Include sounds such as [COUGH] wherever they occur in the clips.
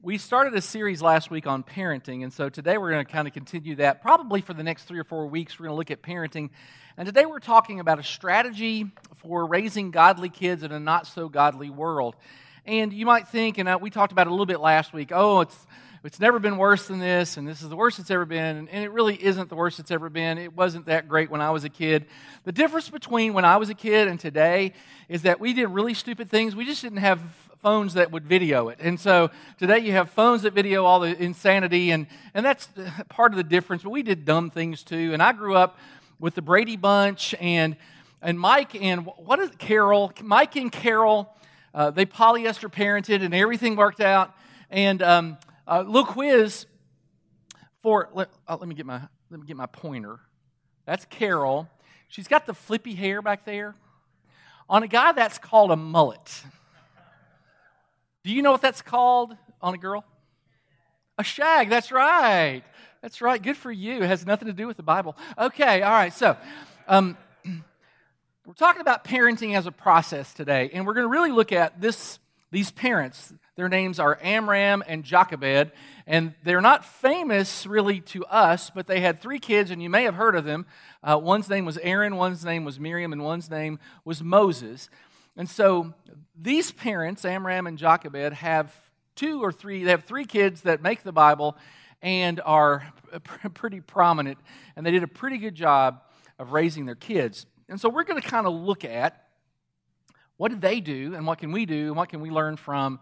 we started a series last week on parenting, and so today we're going to kind of continue that. Probably for the next three or four weeks, we're going to look at parenting. And today we're talking about a strategy for raising godly kids in a not so godly world. And you might think, and uh, we talked about it a little bit last week, oh, it's, it's never been worse than this, and this is the worst it's ever been. And it really isn't the worst it's ever been. It wasn't that great when I was a kid. The difference between when I was a kid and today is that we did really stupid things. We just didn't have phones that would video it. And so today you have phones that video all the insanity, and, and that's part of the difference. But we did dumb things too. And I grew up with the Brady Bunch and, and Mike and what is Carol? Mike and Carol, uh, they polyester parented and everything worked out. And um, uh, little quiz for, let, uh, let, me get my, let me get my pointer. That's Carol. She's got the flippy hair back there. On a guy, that's called a mullet. Do you know what that's called on a girl? A shag. That's right. That's right. Good for you. It has nothing to do with the Bible. Okay, all right. So, um, [CLEARS THROAT] we're talking about parenting as a process today, and we're going to really look at this. These parents, their names are Amram and Jochebed, and they're not famous really to us, but they had three kids, and you may have heard of them. Uh, one's name was Aaron, one's name was Miriam, and one's name was Moses. And so these parents, Amram and Jochebed, have two or three, they have three kids that make the Bible and are [LAUGHS] pretty prominent, and they did a pretty good job of raising their kids. And so we're going to kind of look at what did they do, and what can we do, and what can we learn from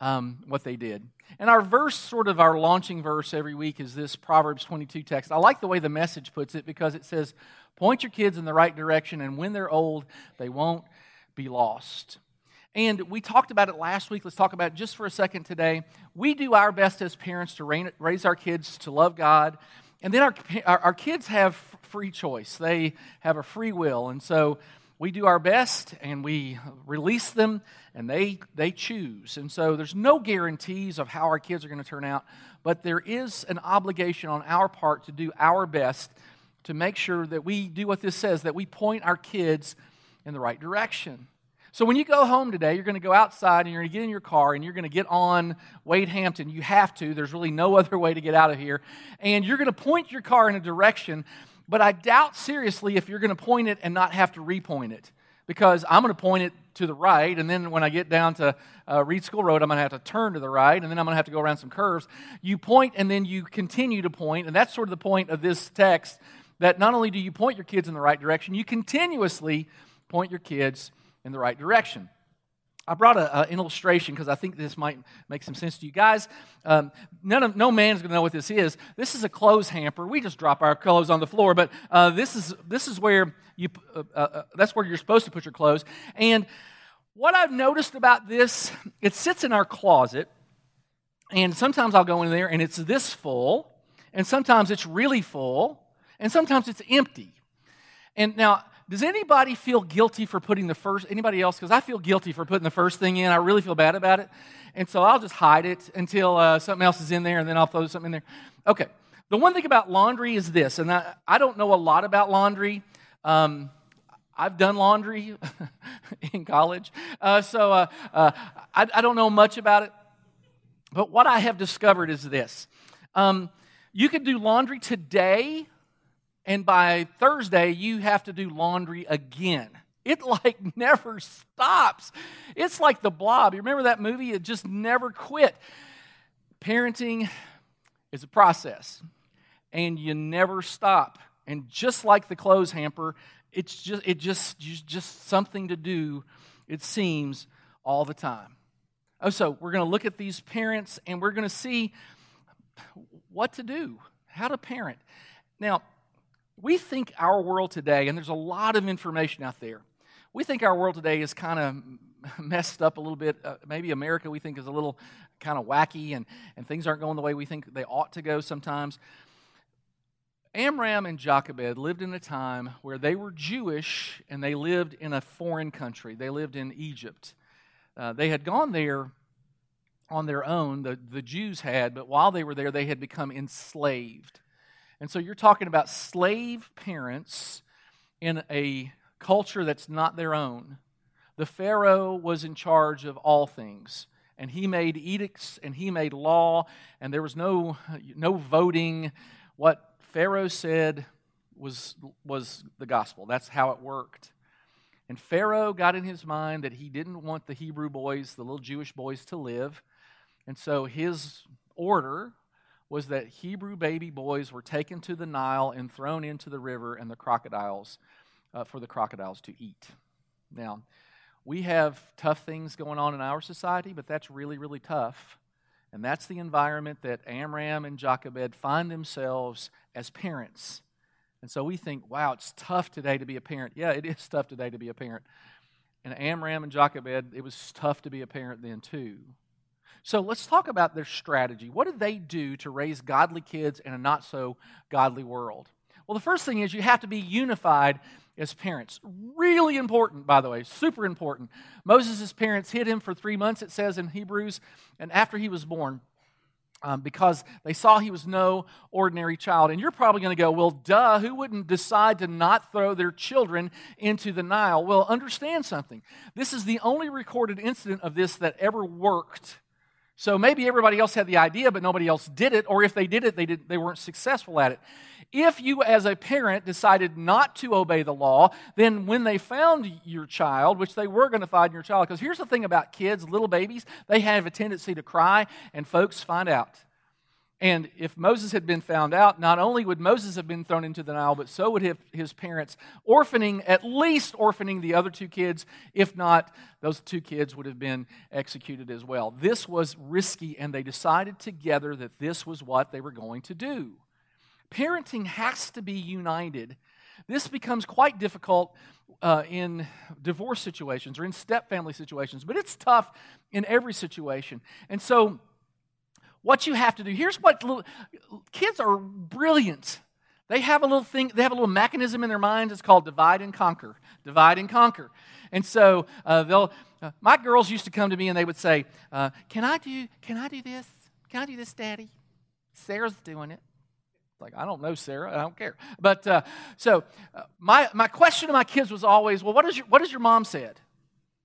um, what they did. And our verse, sort of our launching verse every week, is this Proverbs 22 text. I like the way the message puts it because it says, Point your kids in the right direction, and when they're old, they won't be lost. And we talked about it last week. Let's talk about it just for a second today. We do our best as parents to raise our kids to love God. And then our, our, our kids have free choice, they have a free will. And so we do our best and we release them and they, they choose. And so there's no guarantees of how our kids are going to turn out, but there is an obligation on our part to do our best to make sure that we do what this says, that we point our kids in the right direction. So when you go home today, you're going to go outside and you're going to get in your car and you're going to get on Wade Hampton. You have to. There's really no [LAUGHS] other way to get out of here. And you're going to point your car in a direction, but I doubt seriously if you're going to point it and not have to repoint it. Because I'm going to point it to the right, and then when I get down to uh, Reid School Road, I'm going to have to turn to the right, and then I'm going to have to go around some curves. You point, and then you continue to point, and that's sort of the point of this text that not only do you point your kids in the right direction, you continuously point your kids in the right direction. I brought an illustration because I think this might make some sense to you guys. Um, none of, no man's going to know what this is. This is a clothes hamper. We just drop our clothes on the floor, but uh, this is this is where you uh, uh, uh, that's where you're supposed to put your clothes. And what I've noticed about this, it sits in our closet, and sometimes I'll go in there and it's this full, and sometimes it's really full, and sometimes it's empty. And now does anybody feel guilty for putting the first, anybody else? Because I feel guilty for putting the first thing in. I really feel bad about it. And so I'll just hide it until uh, something else is in there, and then I'll throw something in there. Okay. The one thing about laundry is this, and I, I don't know a lot about laundry. Um, I've done laundry [LAUGHS] in college, uh, so uh, uh, I, I, don't know much about it. But what I have discovered is this um, you can do laundry today and by Thursday, you have to do laundry again. It like [LAUGHS] never stops. It's like the blob. You remember that movie? It just never quit. Parenting is a process, and you never stop. And just like the clothes hamper, it's just it just just something to do. It seems all the time. Oh, so we're going to look at these parents, and we're going to see what to do, how to parent. Now, we think our world today, and there's a lot of information out there, we think our world today is kind of [LAUGHS] messed up a little bit. Uh, maybe America we think is a little kind of wacky and, and things aren't going the way we think they ought to go sometimes. Amram and Jochebed lived in a time where they were Jewish and they lived in a foreign country. They lived in Egypt. Uh, they had gone there on their own, the, the Jews had, but while they were there, they had become enslaved. And so you're talking about slave parents in a culture that's not their own. The Pharaoh was in charge of all things, and he made edicts and he made law, and there was no, no voting. What Pharaoh said was, was the gospel. That's how it worked. And Pharaoh got in his mind that he didn't want the Hebrew boys, the little Jewish boys, to live. And so his order was that Hebrew baby boys were taken to the Nile and thrown into the river and the crocodiles uh, for the crocodiles to eat. Now, we have tough things going on in our society, but that's really, really tough. And that's the environment that Amram and Jochebed find themselves as parents. And so we think, wow, it's tough today to be a parent. Yeah, it is [LAUGHS] tough today to be a parent. And Amram and Jochebed, it was tough to be a parent then too. So let's talk about their strategy. What do they do to raise godly kids in a not so godly world? Well, the first thing is you have to be unified as parents. Really important, by the way, super important. Moses' parents hid him for three months, it says in Hebrews, and after he was born, um, because they saw he was no ordinary child. And you're probably going to go, well, duh, who wouldn't decide to not throw their children into the Nile? Well, understand something. This is the only recorded incident of this that ever worked. So maybe everybody else had the idea, but nobody else did it, or if they did it, they, did, they weren't successful at it. If you, as a parent, decided not to obey the law, then when they found your child, which they were going to find your child, because here's the thing about kids, little babies, they have a tendency to cry, and folks find out. And if Moses had been found out, not only would Moses have been thrown into the Nile, but so would his parents, orphaning, at least orphaning the other two kids. If not, those two kids would have been executed as well. This was risky, and they decided together that this was what they were going to do. Parenting has to be united. This becomes quite difficult uh, in divorce situations or in step family situations, but it's tough in every situation. And so, what you have to do here's what little, kids are brilliant. They have a little thing, they have a little mechanism in their minds. It's called divide and conquer. Divide and conquer. And so uh, they'll. Uh, my girls used to come to me and they would say, uh, "Can I do? Can I do this? Can I do this, Daddy? Sarah's doing it." Like, I don't know, Sarah. I don't care. But uh, so uh, my, my question to my kids was always, well, what, is your, what has your mom said?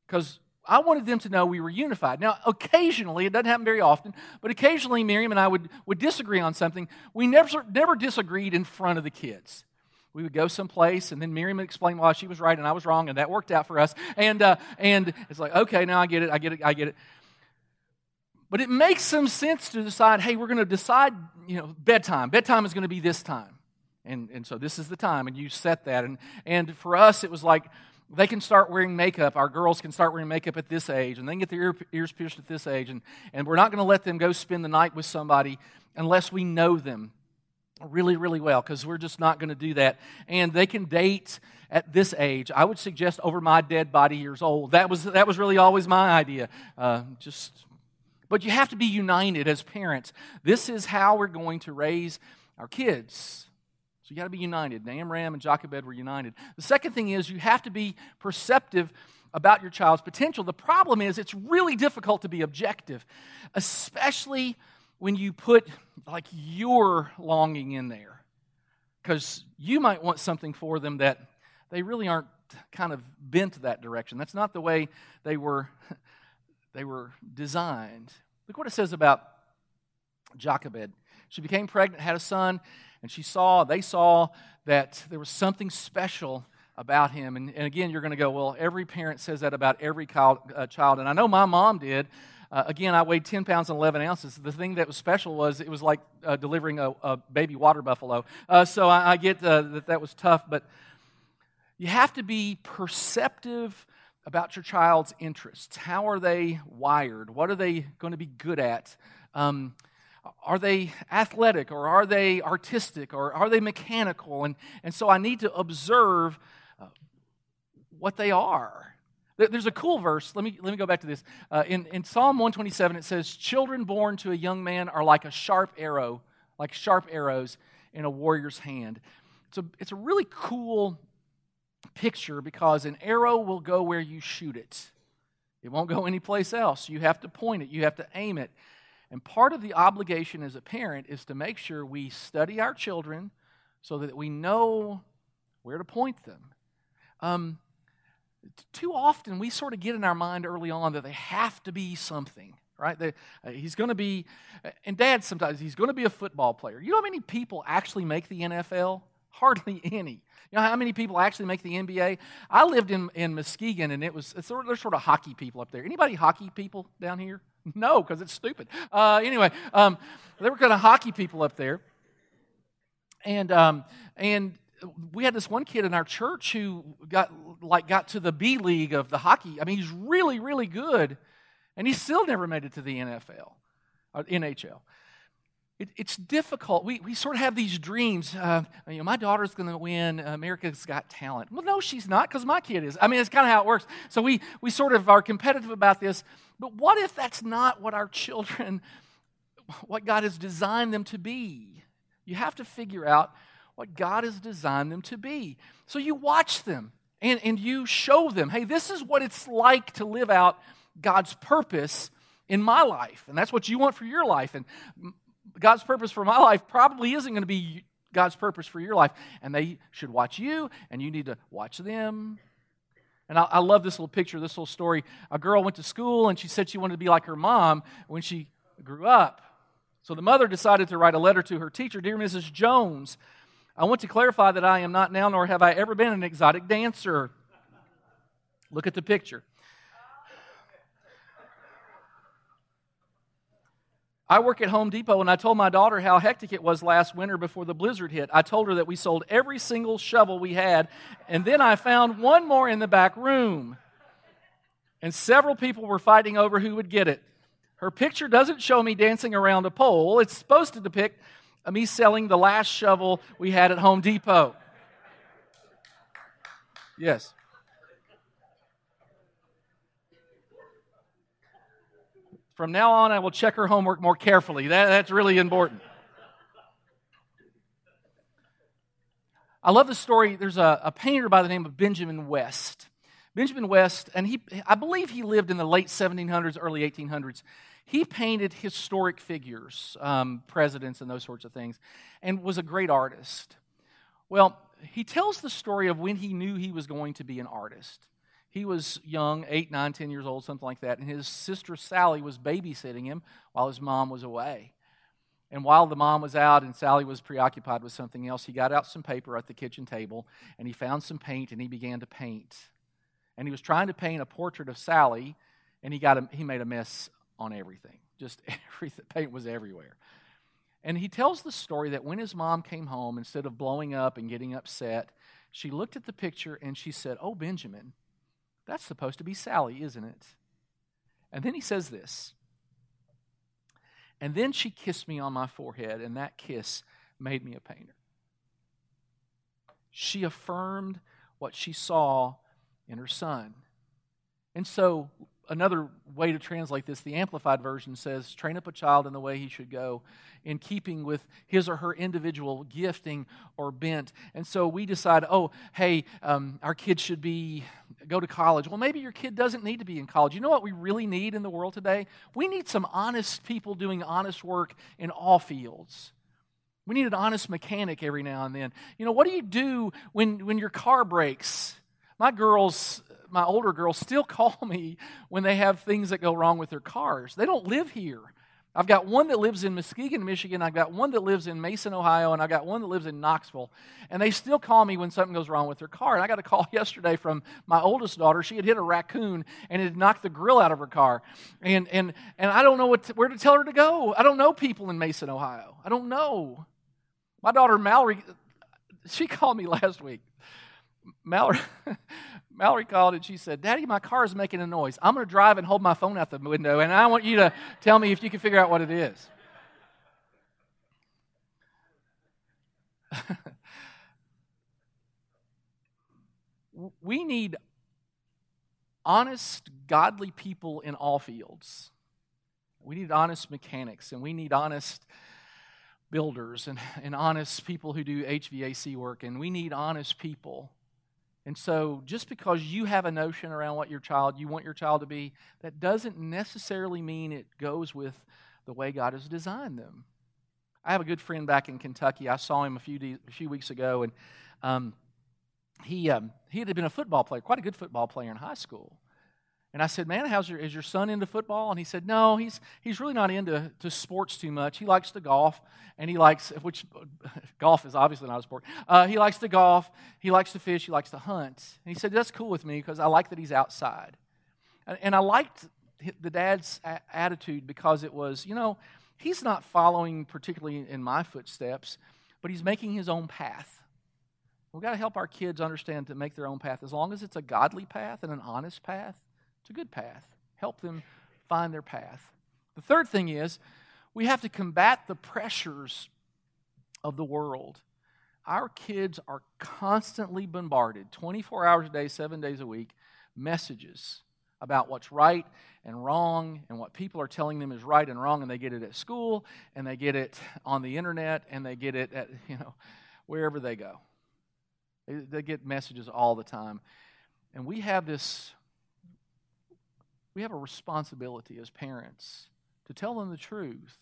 Because I wanted them to know we were unified. Now, occasionally, it doesn't happen very often, but occasionally Miriam and I would, would disagree on something. We never, never disagreed in front of the kids. We would go someplace, and then Miriam would explain why she was right and I was wrong, and that worked out for us. And, uh, and it's like, okay, now I get it, I get it, I get it. But it makes some sense to decide, hey, we're going to decide, you know, bedtime. Bedtime is going to be this time. And, and so this is the time, and you set that. And, and for us, it was like they can start wearing makeup. Our girls can start wearing makeup at this age, and they get their ear, ears pierced at this age. And, and we're not going to let them go spend the night with somebody unless we know them really, really well, because we're just not going to do that. And they can date at this age. I would suggest over my dead body years old. That was, that was really always my idea. Uh, just but you have to be united as parents. This is how we're going to raise our kids. So you got to be united. Amram and Jochebed were united. The second thing is you have to be perceptive about your child's potential. The problem is it's really difficult to be objective, especially when you put like your longing in there. Because you might want something for them that they really aren't kind of bent that direction. That's not the way they were [LAUGHS] they were designed. Look what it says about Jochebed. She became pregnant, had a son, and she saw, they saw that there was something special about him. And, and again, you're going to go, well, every parent says that about every child. Uh, child. And I know my mom did. Uh, again, I weighed 10 pounds and 11 ounces. The thing that was special was it was like uh, delivering a, a, baby water buffalo. Uh, so I, I get uh, that that was tough, but you have to be perceptive about your child's interests. How are they wired? What are they going to be good at? Um, are they athletic or are they artistic or are they mechanical? And, and so I need to observe uh, what they are. There's a cool verse. Let me, let me go back to this. Uh, in, in Psalm 127, it says, Children born to a young man are like a sharp arrow, like sharp arrows in a warrior's hand. It's a, it's a really cool picture because an arrow will go where you shoot it. It won't go anyplace else. You have to point it, you have to aim it. And part of the obligation as a parent is to make sure we study our children so that we know where to point them. Um, too often, we sort of get in our mind early on that they have to be something right? They, uh, he's going to be, uh, and dad sometimes, he's going to be a football player. You know how many people actually make the NFL? Hardly [LAUGHS] any. You know how many people actually make the NBA? I lived in, in Muskegon, and it was, it's, there's sort of hockey people up there. Anybody hockey people down here? [LAUGHS] No, because it's stupid. Uh, anyway, um, there were kind of hockey people up there. And, um, and we had this one kid in our church who got like got to the B league of the hockey. I mean, he's really, really good, and he still never made it to the NFL or uh, NHL. It, it's difficult. We, we sort of have these dreams. Uh, you know, my daughter's going to win America's Got Talent. Well, no, she's not, because my kid is. I mean, it's kind of how it works. So we, we sort of are competitive about this. But what if that's not what our children, [LAUGHS] what God has designed them to be? You have to figure out what God has designed them to be. So you watch them and, and you show them, hey, this is what it's like to live out God's purpose in my life. And that's what you want for your life. And God's purpose for my life probably isn't going to be God's purpose for your life. And they should watch you, and you need to watch them. And I, I, love this little picture, this little story. A girl went to school, and she said she wanted to be like her mom when she grew up. So the mother decided to write a letter to her teacher Dear Mrs. Jones, I want to clarify that I am not now, nor have I ever been an exotic dancer. Look at the picture. I work at Home Depot, and I told my daughter how hectic it was last winter before the blizzard hit. I told her that we sold every single shovel we had, and then I found one more in the back room. And several people were fighting over who would get it. Her picture doesn't show me dancing around a pole, it's supposed to depict me selling the last shovel we had at Home Depot. Yes. From now on, I will check her homework more carefully. That, that's really important. I love the story. There's a, a, painter by the name of Benjamin West. Benjamin West, and he, I believe he lived in the late 1700s, early 1800s. He painted historic figures, um, presidents, and those sorts of things, and was a great artist. Well, he tells the story of when he knew he was going to be an artist. He was young, eight, nine, ten years old, something like that, and his sister Sally was babysitting him while his mom was away. And while the mom was out and Sally was preoccupied with something else, he got out some paper at the kitchen table and he found some paint and he began to paint. And he was trying to paint a portrait of Sally, and he got a, he made a mess on everything. Just [LAUGHS] everything, paint was everywhere. And he tells the story that when his mom came home, instead of blowing up and getting upset, she looked at the picture and she said, Oh, Benjamin, that's supposed to be Sally, isn't it? And then he says this. And then she kissed me on my forehead, and that kiss made me a painter. She affirmed what she saw in her son. And so another way to translate this, the Amplified Version says, train up a child in the way he should go, in keeping with his or her individual gifting or bent. And so we decide, oh, hey, um, our kid should be go to college. Well, maybe your kid doesn't need to be in college. You know what we really need in the world today? We need some honest people doing honest work in all fields. We need an honest mechanic every now and then. You know, what do you do when, when your car breaks? My girls my older girls still [LAUGHS] call me when they have things that go wrong with their cars. They don't live here. I've got one that lives in Muskegon, Michigan. I've got one that lives in Mason, Ohio, and I've got one that lives in Knoxville. And they still call me when something goes wrong with their car. And I got a call [LAUGHS] yesterday from my oldest daughter. She had hit a raccoon and it had knocked the grill out of her car. And, and, and I don't know to, where to tell her to go. I don't know people in Mason, Ohio. I don't know. My daughter Mallory, she called me [LAUGHS] last week. Mallory, [LAUGHS] Mallory called and she said, Daddy, my car is making a noise. I'm going to drive and hold my phone out the window, and I want you to tell me if you can figure out what it is. [LAUGHS] we need honest, godly people in all fields. We need honest mechanics, and we need honest builders and, and honest people who do HVAC work, and we need honest people and so, just because you have a notion around what your child, you want your child to be, that doesn't necessarily mean it goes with the way God has designed them. I have a good friend back in Kentucky. I saw him a few, de- a few weeks ago, and um, he, um, he had been a football player, quite a good football player in high school. And I said, Man, how's your, is your son into football? And he said, No, he's, he's really not into to sports too much. He likes to golf, and he likes, which [LAUGHS] golf is obviously not a sport. Uh, he likes to golf, he likes to fish, he likes to hunt. And he said, That's cool with me because I like that he's outside. And, and I liked the dad's a- attitude because it was, you know, he's not following particularly in my footsteps, but he's making his own path. We've got to help our kids understand to make their own path as long as it's a godly path and an honest path it's a good path. Help them find their path. The third thing is we have to combat the pressures of the world. Our kids are constantly bombarded 24 hours a day, seven days a week, messages about what's right and wrong and what people are telling them is right and wrong and they get it at school and they get it on the internet and they get it at [LAUGHS] you know wherever they go they, they get messages all the time and we have this we have a responsibility as parents to tell them the truth,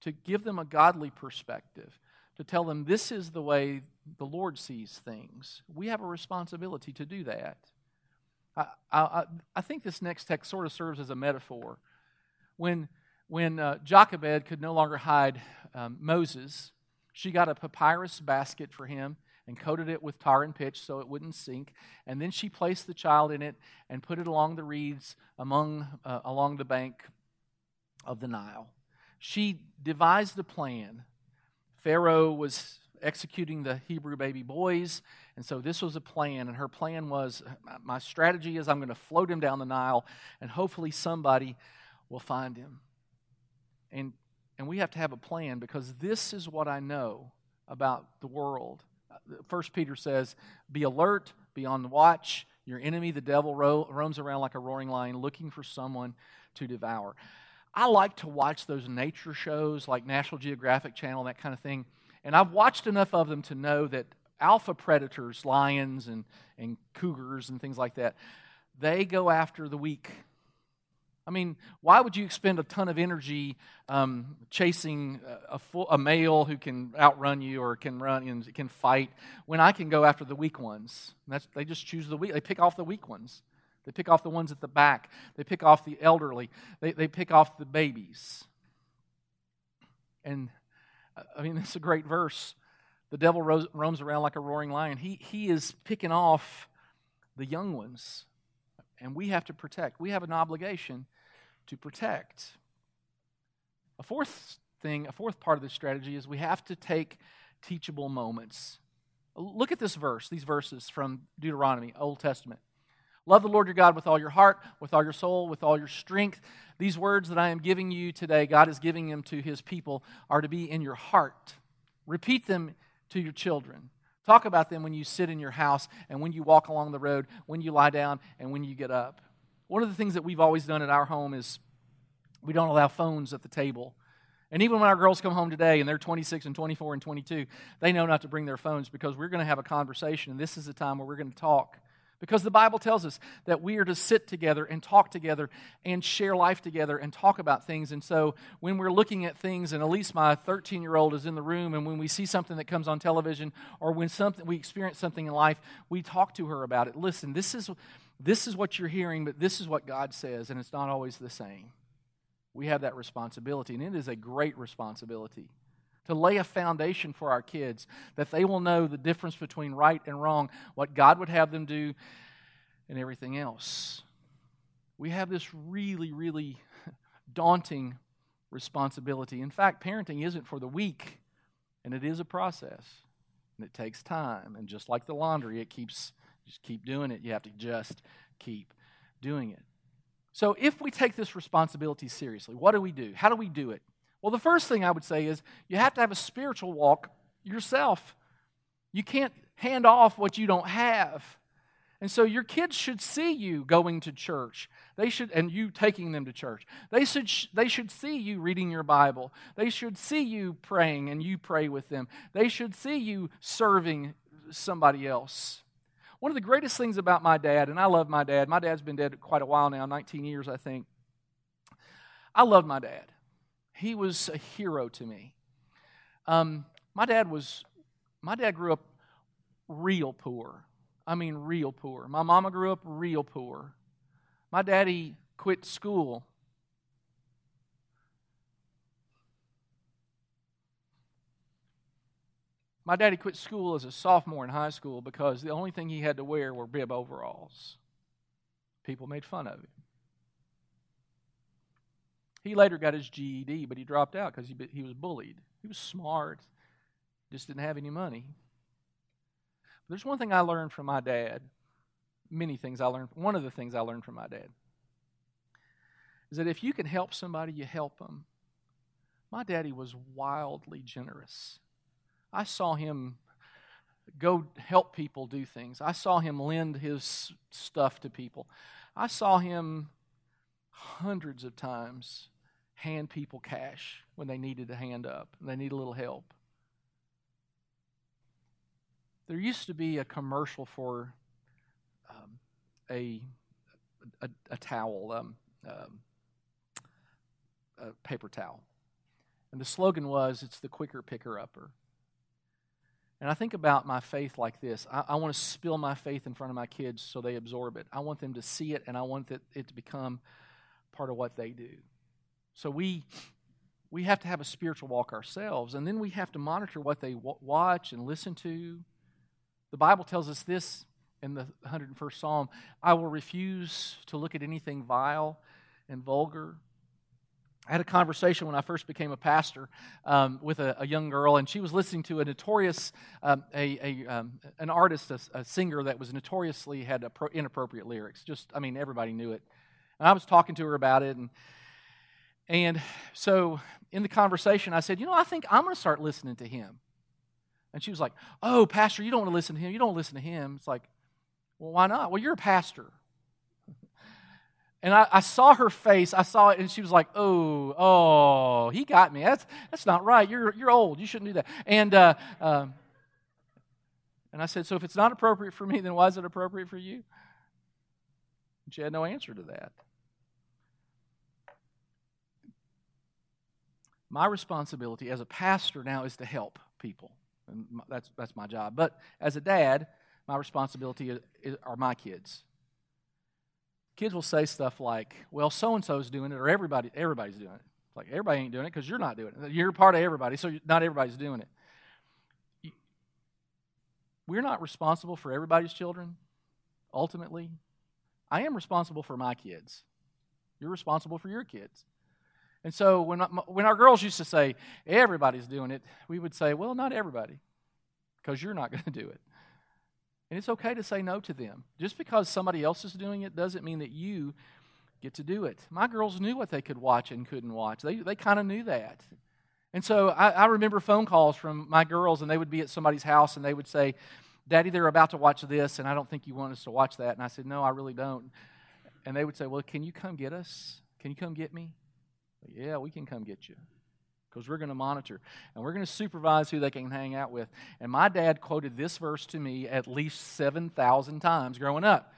to give them a godly perspective, to tell them this is the way the Lord sees things. We have a responsibility to do that. I, I, I think this next text sort of serves as a metaphor. When, when uh, Jochebed could no longer hide um, Moses, she got a papyrus basket for him and coated it with tar and pitch so it wouldn't sink. And then she placed the child in it and put it along the reeds among, uh, along the bank of the Nile. She devised a plan. Pharaoh was executing the Hebrew baby boys, and so this was a plan. And her plan was my strategy is I'm going to float him down the Nile, and hopefully somebody will find him. And, and we have to have a plan because this is what I know about the world. First Peter says, Be alert, be on the watch. Your enemy, the devil, ro- roams around like a roaring lion looking for someone to devour. I like to watch those nature shows like National Geographic Channel, that kind of thing. And I've watched enough of them to know that alpha predators, lions and, and cougars and things like that, they go after the weak I mean, why would you expend a ton of energy um, chasing a, full, a, male who can outrun you or can run and can fight when I can go after the weak ones? they just choose the weak. They pick off the weak ones. They pick off the ones at the back. They pick off the elderly. They, they pick off the babies. And uh, I mean, [LAUGHS] it's a great verse. The devil roams around like a roaring lion. He, he is picking off the young ones and we have to protect. We have an obligation to protect. A fourth thing, a fourth part of this strategy is we have to take teachable moments. Look at this verse, these verses from Deuteronomy, Old Testament. Love the Lord your God with all your heart, with all your soul, with all your strength. These words that I am giving you today, God is giving them to his people, are to be in your heart. Repeat them to your children. Talk about them when you sit in your house and when you walk along the road, when you lie down, and when you get up. One of the things that we've always done at our home is we don't allow phones at the table. And even when our girls come home today and they're 26 and 24 and 22, they know not to bring their phones because we're going to have a conversation. And this is the time where we're going to talk. Because the Bible tells us that we are to sit together and talk together and share life together and talk about things. And so when we're looking at things, and at least my 13 year old is in the room, and when we see something that comes on television or when something we experience something in life, we talk to her about it. Listen, this is this is what you're hearing, but this is what God says, and it's not always the same. We have that responsibility, and it is a great responsibility to lay a foundation for our kids that they will know the difference between right and wrong, what God would have them do, and everything else. We have this really, really [LAUGHS] daunting responsibility. In fact, parenting isn't for the weak, and it is a process, and it takes time. And just like the laundry, it keeps just keep doing it. You have to just keep doing it. So, if we take this responsibility seriously, what do we do? How do we do it? Well, the first thing I would say is you have to have a spiritual walk yourself. You can't hand off what you don't have. And so your kids should see you going to church. They should and you taking them to church. They should they should see you reading your Bible. They should see you praying and you pray with them. They should see you serving somebody else. One of the greatest things about my dad, and I love my dad. My dad's been dead quite a while now, 19 years I think. I love my dad. He was a hero to me. Um, my dad was, my dad grew up real poor. I mean, real poor. My mama grew up real poor. My daddy quit school. My daddy quit school as a sophomore in high school because the only thing he had to wear were bib overalls. People made fun of him. He later got his GED, but he dropped out because he, he was bullied. He was smart, just didn't have any money. There's one thing I learned from my dad. Many things I learned. One of the things I learned from my dad is that if you can help somebody, you help them. My daddy was wildly generous. I saw him go help people do things. I saw him lend his stuff to people. I saw him hundreds of times hand people cash when they needed a hand up and they need a little help. There used to be a commercial for um, a, a, a towel, um, um, a paper towel. And the slogan was, It's the quicker picker upper. And I think about my faith like this I, I want to spill my faith in front of my kids so they absorb it. I want them to see it, and I want it, it to become part of what they do. So we. We have to have a spiritual walk ourselves, and then we have to monitor what they w- watch and listen to. The Bible tells us this in the 101st Psalm I will refuse to look at anything vile and vulgar I had a conversation when I first became a pastor um, with a, a, young girl, and she was listening to a notorious, um, a, a um, an artist, a, a, singer that was notoriously had inappropriate lyrics. Just, I mean, everybody knew it. And I was talking to her about it, and and so in the conversation, I said, you know, I think I'm going to start listening to him. And she was like, oh, pastor, you don't want to listen to him. You don't listen to him. It's like, well, why not? Well, you're a pastor. And I, I, saw her face. I saw it, and she was like, "Oh, oh, he got me. That's that's not right. You're you're old. You shouldn't do that." And uh, um, and I said, "So if it's not appropriate for me, then why is it appropriate for you?" She had no answer to that. My responsibility as a pastor now is to help people, and that's that's my job. But as a dad, my responsibility is, are my kids kids will say stuff like, well, so and so's doing it, or everybody, everybody's doing it. It's like, everybody ain't doing it because you're not doing it. You're part of everybody, so not everybody's doing it. We're not responsible for everybody's children, ultimately. I am responsible for my kids. You're responsible for your kids. And so when, when our girls used to say, everybody's doing it, we would say, well, not everybody, because you're not going to do it. And it's okay to say no to them. Just because somebody else is doing it doesn't mean that you get to do it. My girls knew what they could watch and couldn't watch, they, they kind of knew that. And so I, I remember phone calls from my girls, and they would be at somebody's house and they would say, Daddy, they're about to watch this, and I don't think you want us to watch that. And I said, No, I really don't. And they would say, Well, can you come get us? Can you come get me? Yeah, we can come get you because we're going to monitor and we're going to supervise who they can hang out with. And my dad quoted this verse to me at least 7,000 times growing up.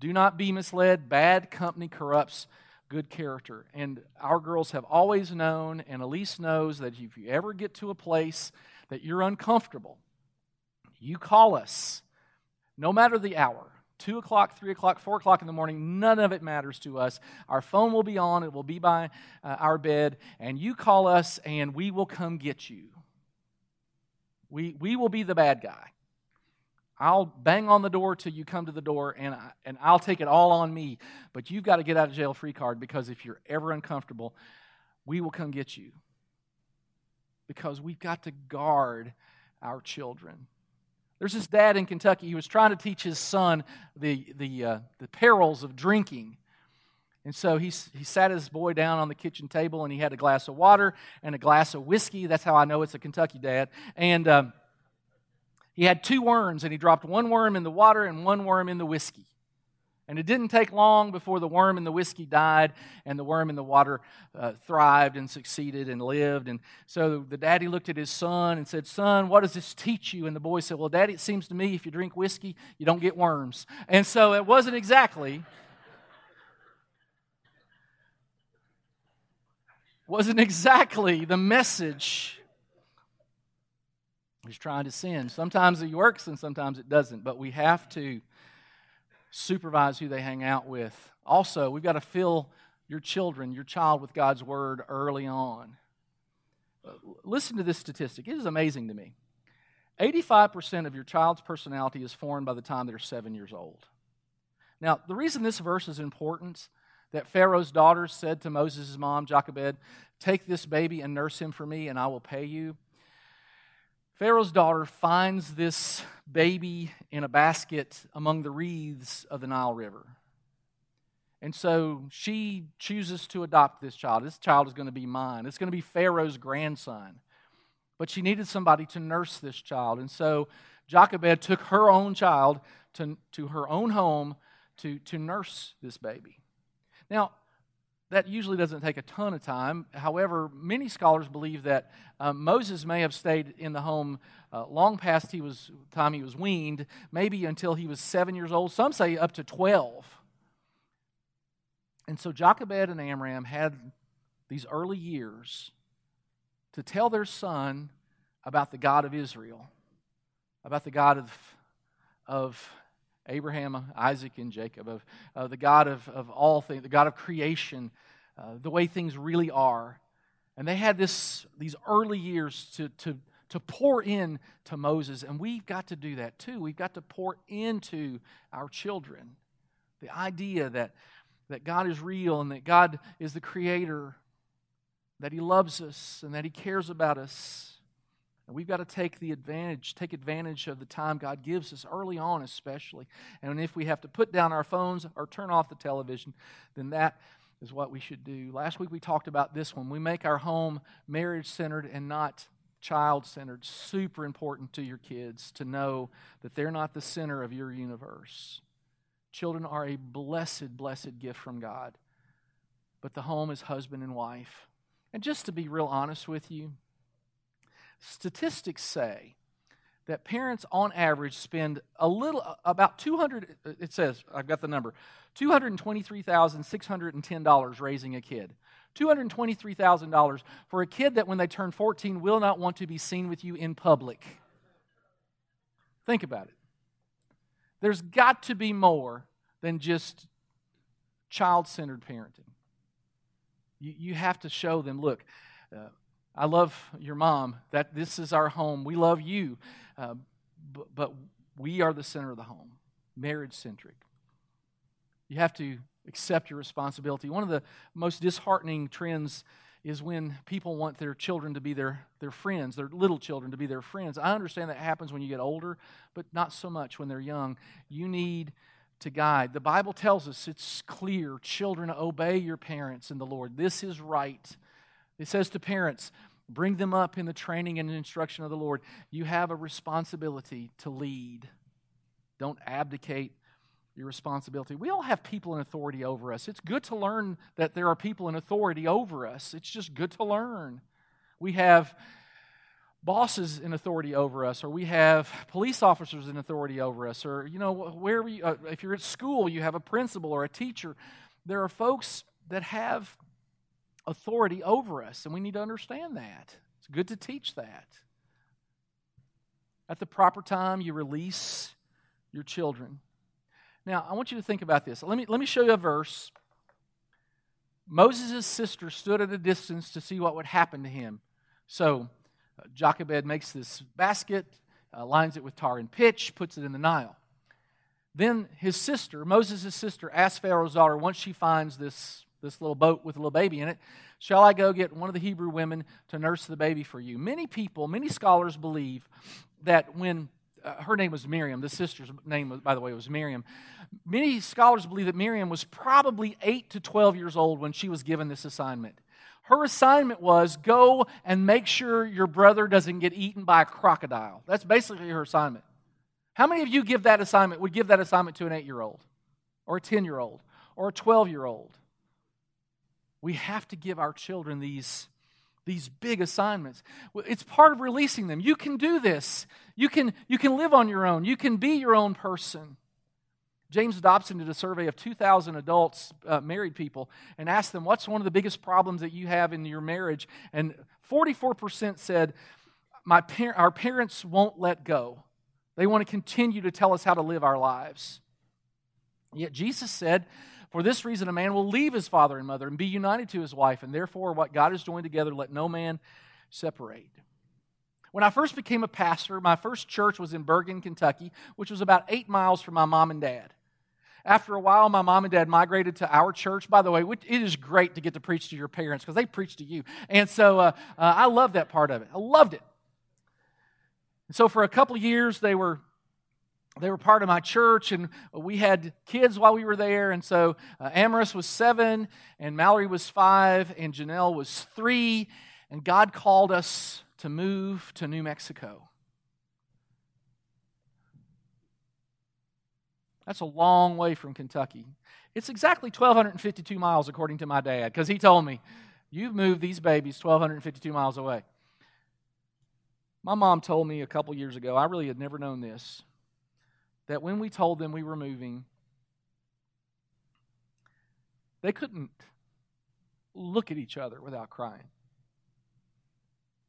Do not be misled. Bad company corrupts good character. And our girls have always known, and Elise knows, that if you ever get to a place that you're uncomfortable, you call us, no matter the hour. 2 o'clock, 3 o'clock, 4 o'clock in the morning, none of it matters to us. Our phone will be on, it will be by uh, our bed, and you call us and we will come get you. We, we will be the bad guy. I'll bang on the door till you come to the door, and, I, and I'll take it all on me. But you've got to get out of jail free card because if you're ever uncomfortable, we will come get you. Because we've got to guard our children. There's this dad in Kentucky. He was trying to teach his son the, the, uh, the perils of drinking. And so he, he sat his boy down on the kitchen table and he had a glass of water and a glass of whiskey. That's how I know it's a Kentucky dad. And um, he had two worms and he dropped one worm in the water and one worm in the whiskey. And it didn't take long before the worm in the whiskey died and the worm in the water uh, thrived and succeeded and lived. And so the daddy looked at his son and said, Son, what does this teach you? And the boy said, Well, daddy, it seems to me if you drink whiskey, you don't get worms. And so it wasn't exactly. wasn't exactly the message he's trying to send. Sometimes it works and sometimes it doesn't, but we have to supervise who they hang out with Also, we've got to fill your children, your child, with God's word early on. Uh, listen to this statistic. It is amazing to me. 85% of your child's personality is formed by the time they're seven years old. Now, the reason this verse is important that Pharaoh's daughter said to Moses' mom, Jochebed, Take this baby and nurse him for me, and I will pay you. Pharaoh's daughter finds this baby in a basket among the reeds of the Nile River. And so she chooses to adopt this child. This child is going to be mine. It's going to be Pharaoh's grandson. But she needed somebody to nurse this child. And so Jochebed took her own child to, to her own home to, to nurse this baby. Now, that usually doesn't take a ton of time. However, many scholars believe that uh, Moses may have stayed in the home uh, long past he was time he was weaned, maybe until he was seven years old. Some say up to twelve. And so Jochebed and Amram had these early years to tell their son about the God of Israel, about the God of, of Abraham, Isaac, and Jacob, of, of the God of, of all things, the God of creation, uh, the way things really are. And they had this, these early years to, to, to pour in to Moses, and we've got to do that too. We've got to pour into our children the idea that, that God is real and that God is the creator, that He loves us and that He cares about us and we've got to take the advantage, take advantage of the time God gives us early on, especially. And if we have to put down our phones or turn off the television, then that is what we should do. Last week we talked about this one. We make our home marriage centered and not child centered. Super important to your kids to know that they're not the center of your universe. Children are a blessed, blessed gift from God. But the home is husband and wife. And just to be real honest with you, statistics say that parents on average spend a little about 200 it says i've got the number $223610 raising a kid. $223000 for a kid that when they turn 14 will not want to be seen with you in public. Think about it. There's got to be more than just child-centered parenting. You, you have to show them look uh, I love your mom. That this is our home. We love you, uh, but, but we are the center of the home, marriage centric. You have to accept your responsibility. One of the most disheartening trends is when people want their children to be their, their friends, their little children to be their friends. I understand that happens when you get older, but not so much when they're young. You need to guide. The Bible tells us it's clear children, obey your parents in the Lord. This is right. It says to parents, bring them up in the training and instruction of the Lord. You have a responsibility to lead. Don't abdicate your responsibility. We all have people in authority over us. It's good to learn that there are people in authority over us. It's just good to learn. We have bosses in authority over us, or we have police officers in authority over us, or, you know, wherever you, uh, if you're at school, you have a principal or a teacher. There are folks that have authority over us, and we need to understand that. It's good to teach that. At the proper time, you release your children. Now, I want you to think about this. Let me, let me show you a verse. Moses' sister stood at a distance to see what would happen to him. So, uh, Jochebed makes this basket, uh, lines it with tar and pitch, puts it in the Nile. Then his sister, Moses' sister, asks Pharaoh's daughter, once she finds this this little boat with a little baby in it. Shall I go get one of the Hebrew women to nurse the baby for you? Many people, many scholars believe that when uh, her name was Miriam, the sister's name, by the way, was Miriam. Many scholars believe that Miriam was probably 8 to 12 years old when she was given this assignment. Her assignment was go and make sure your brother doesn't get eaten by a crocodile. That's basically her assignment. How many of you give that assignment, would give that assignment to an 8 year old, or a 10 year old, or a 12 year old? We have to give our children these, these big assignments. It's part of releasing them. You can do this. You can, you can live on your own. You can be your own person. James Dobson did a survey of 2,000 adults, uh, married people, and asked them, What's one of the biggest problems that you have in your marriage? And 44% said, My par- Our parents won't let go. They want to continue to tell us how to live our lives. Yet Jesus said, For this reason, a man will leave his father and mother and be united to his wife, and therefore, what God has joined together, let no man separate. When I first became a pastor, my first church was in Burgin, Kentucky, which was about eight miles from my mom and dad. After a while, my mom and dad migrated to our church. By the way, it is great to get to preach to your parents because they preach to you. And so uh, uh, I love that part of it. I loved it. And so for a couple years, they were they were part of my church, and we had kids while we were there. And so uh, Amaris was seven, and Mallory was five, and Janelle was three. And God called us to move to New Mexico. That's a long way from Kentucky. It's exactly 1,252 miles, according to my dad, because he told me, You've moved these babies 1,252 miles away. My mom told me a couple years ago, I really had never known this that when we told them we were moving, they couldn't look at each other without crying.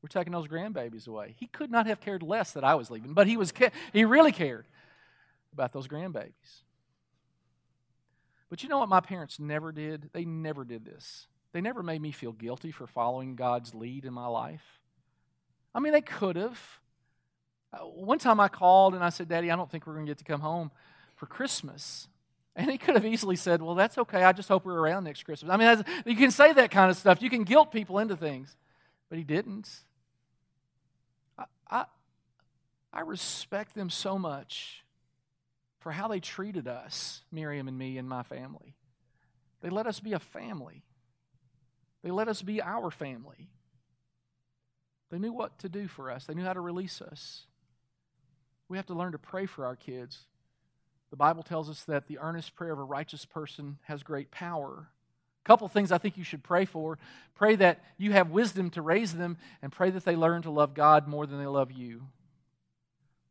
We're taking those grandbabies away. He could not have cared less that I was leaving, but he was he really cared about those grandbabies. But you know what my parents never did? They never did this. They never made me feel guilty for following God's lead in my life. I mean, they could have. Uh, one time I called and I said, Daddy, I don't think we're going to get to come home for Christmas. And he could have easily said, Well, that's okay. I just hope we're around next Christmas. I mean, you can say that kind of stuff. You can guilt people into things. But he didn't. I, I, I respect them so much for how they treated us, Miriam and me and my family. They let us be a family, they let us be our family. They knew what to do for us, they knew how to release us. We have to learn to pray for our kids. The Bible tells us that the earnest prayer of a righteous person has great power. A couple things I think you should pray for. Pray that you have wisdom to raise them, and pray that they learn to love God more than they love you.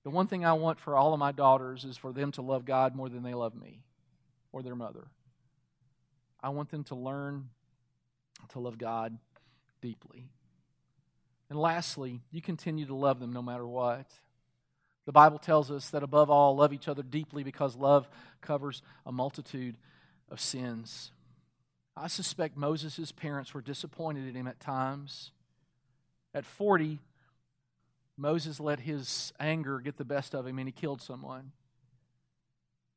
The one thing I want for all of my daughters is for them to love God more than they love me or their mother. I want them to learn to love God deeply. And lastly, you continue to love them no matter what. The Bible tells us that above all, love each other deeply because love covers a multitude of sins. I suspect Moses' parents were disappointed in him at times. At 40, Moses let his anger get the best of him and he killed someone.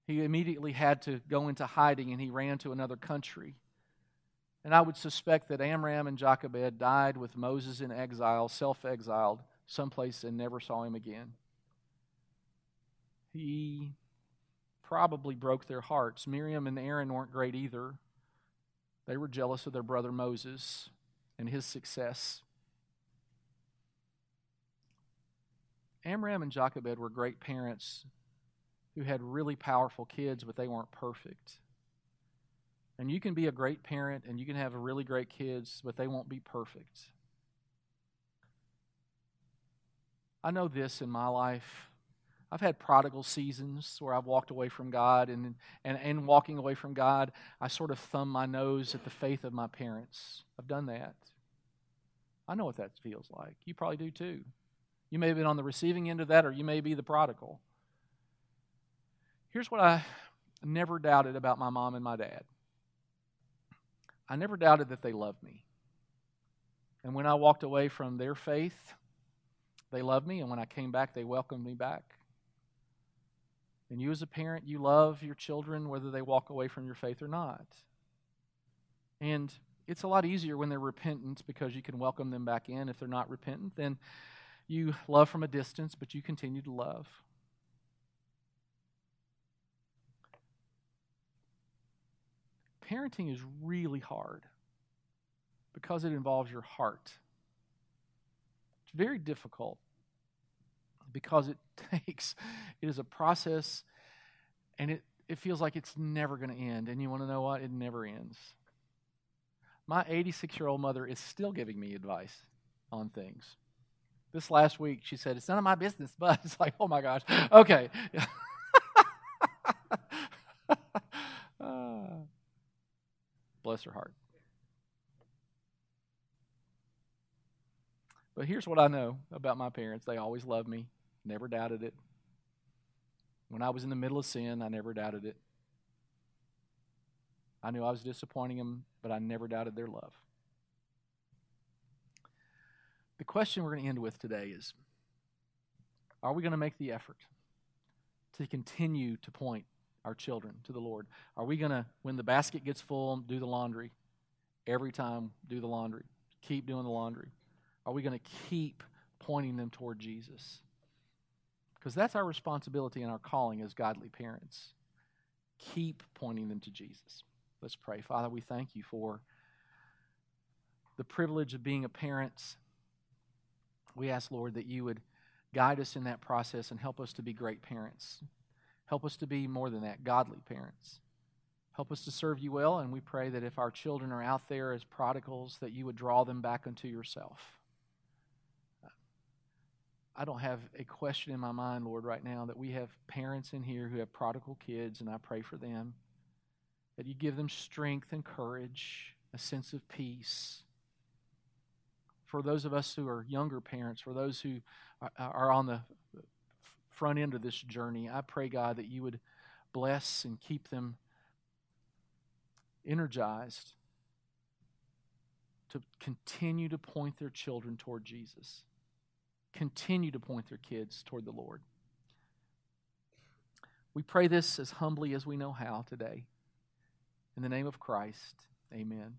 He immediately had to go into hiding and he ran to another country. And I would suspect that Amram and Jochebed died with Moses in exile, self exiled, someplace and never saw him again he probably broke their hearts. Miriam and Aaron weren't great either. They were jealous of their brother Moses and his success. Amram and Jochebed were great parents who had really powerful kids, but they weren't perfect. And you can be a great parent and you can have really great kids, but they won't be perfect. I know this in my life. I've had prodigal seasons where I've walked away from God, and, and, and walking away from God, I sort of thumb my nose at the faith of my parents. I've done that. I know what that feels like. You probably do too. You may have been on the receiving end of that, or you may be the prodigal. Here's what I never doubted about my mom and my dad I never doubted that they loved me. And when I walked away from their faith, they loved me, and when I came back, they welcomed me back. And you, as a parent, you love your children whether they walk away from your faith or not. And it's a lot easier when they're repentant because you can welcome them back in. If they're not repentant, then you love from a distance, but you continue to love. Parenting is really hard because it involves your heart. It's very difficult because it [LAUGHS] takes, it is a process and it, it feels like it's never going to end. And you want to know what? It never ends. My 86 year old mother is still giving me advice on things. This last week, she said, It's none of my business, [LAUGHS] but it's like, oh my gosh, okay. [LAUGHS] bless her heart. But here's what I know about my parents they always loved me. Never doubted it. When I was in the middle of sin, I never doubted it. I knew I was disappointing them, but I never doubted their love. The question we're going to end with today is Are we going to make the effort to continue to point our children to the Lord? Are we going to, when the basket gets full, do the laundry? Every time, do the laundry. Keep doing the laundry. Are we going to keep pointing them toward Jesus? Because that's our responsibility and our calling as godly parents. Keep pointing them to Jesus. Let's pray. Father, we thank you for the privilege of being a parent. We ask, Lord, that you would guide us in that process and help us to be great parents. Help us to be more than that, godly parents. Help us to serve you well, and we pray that if our children are out there as prodigals, that you would draw them back unto yourself. I don't have a question in my mind, Lord, right now that we have parents in here who have prodigal kids, and I pray for them that you give them strength and courage, a sense of peace. For those of us who are younger parents, for those who are on the front end of this journey, I pray, God, that you would bless and keep them energized to continue to point their children toward Jesus continue to point their kids toward the Lord. We pray this as humbly as we know how today. In the name of Christ, amen.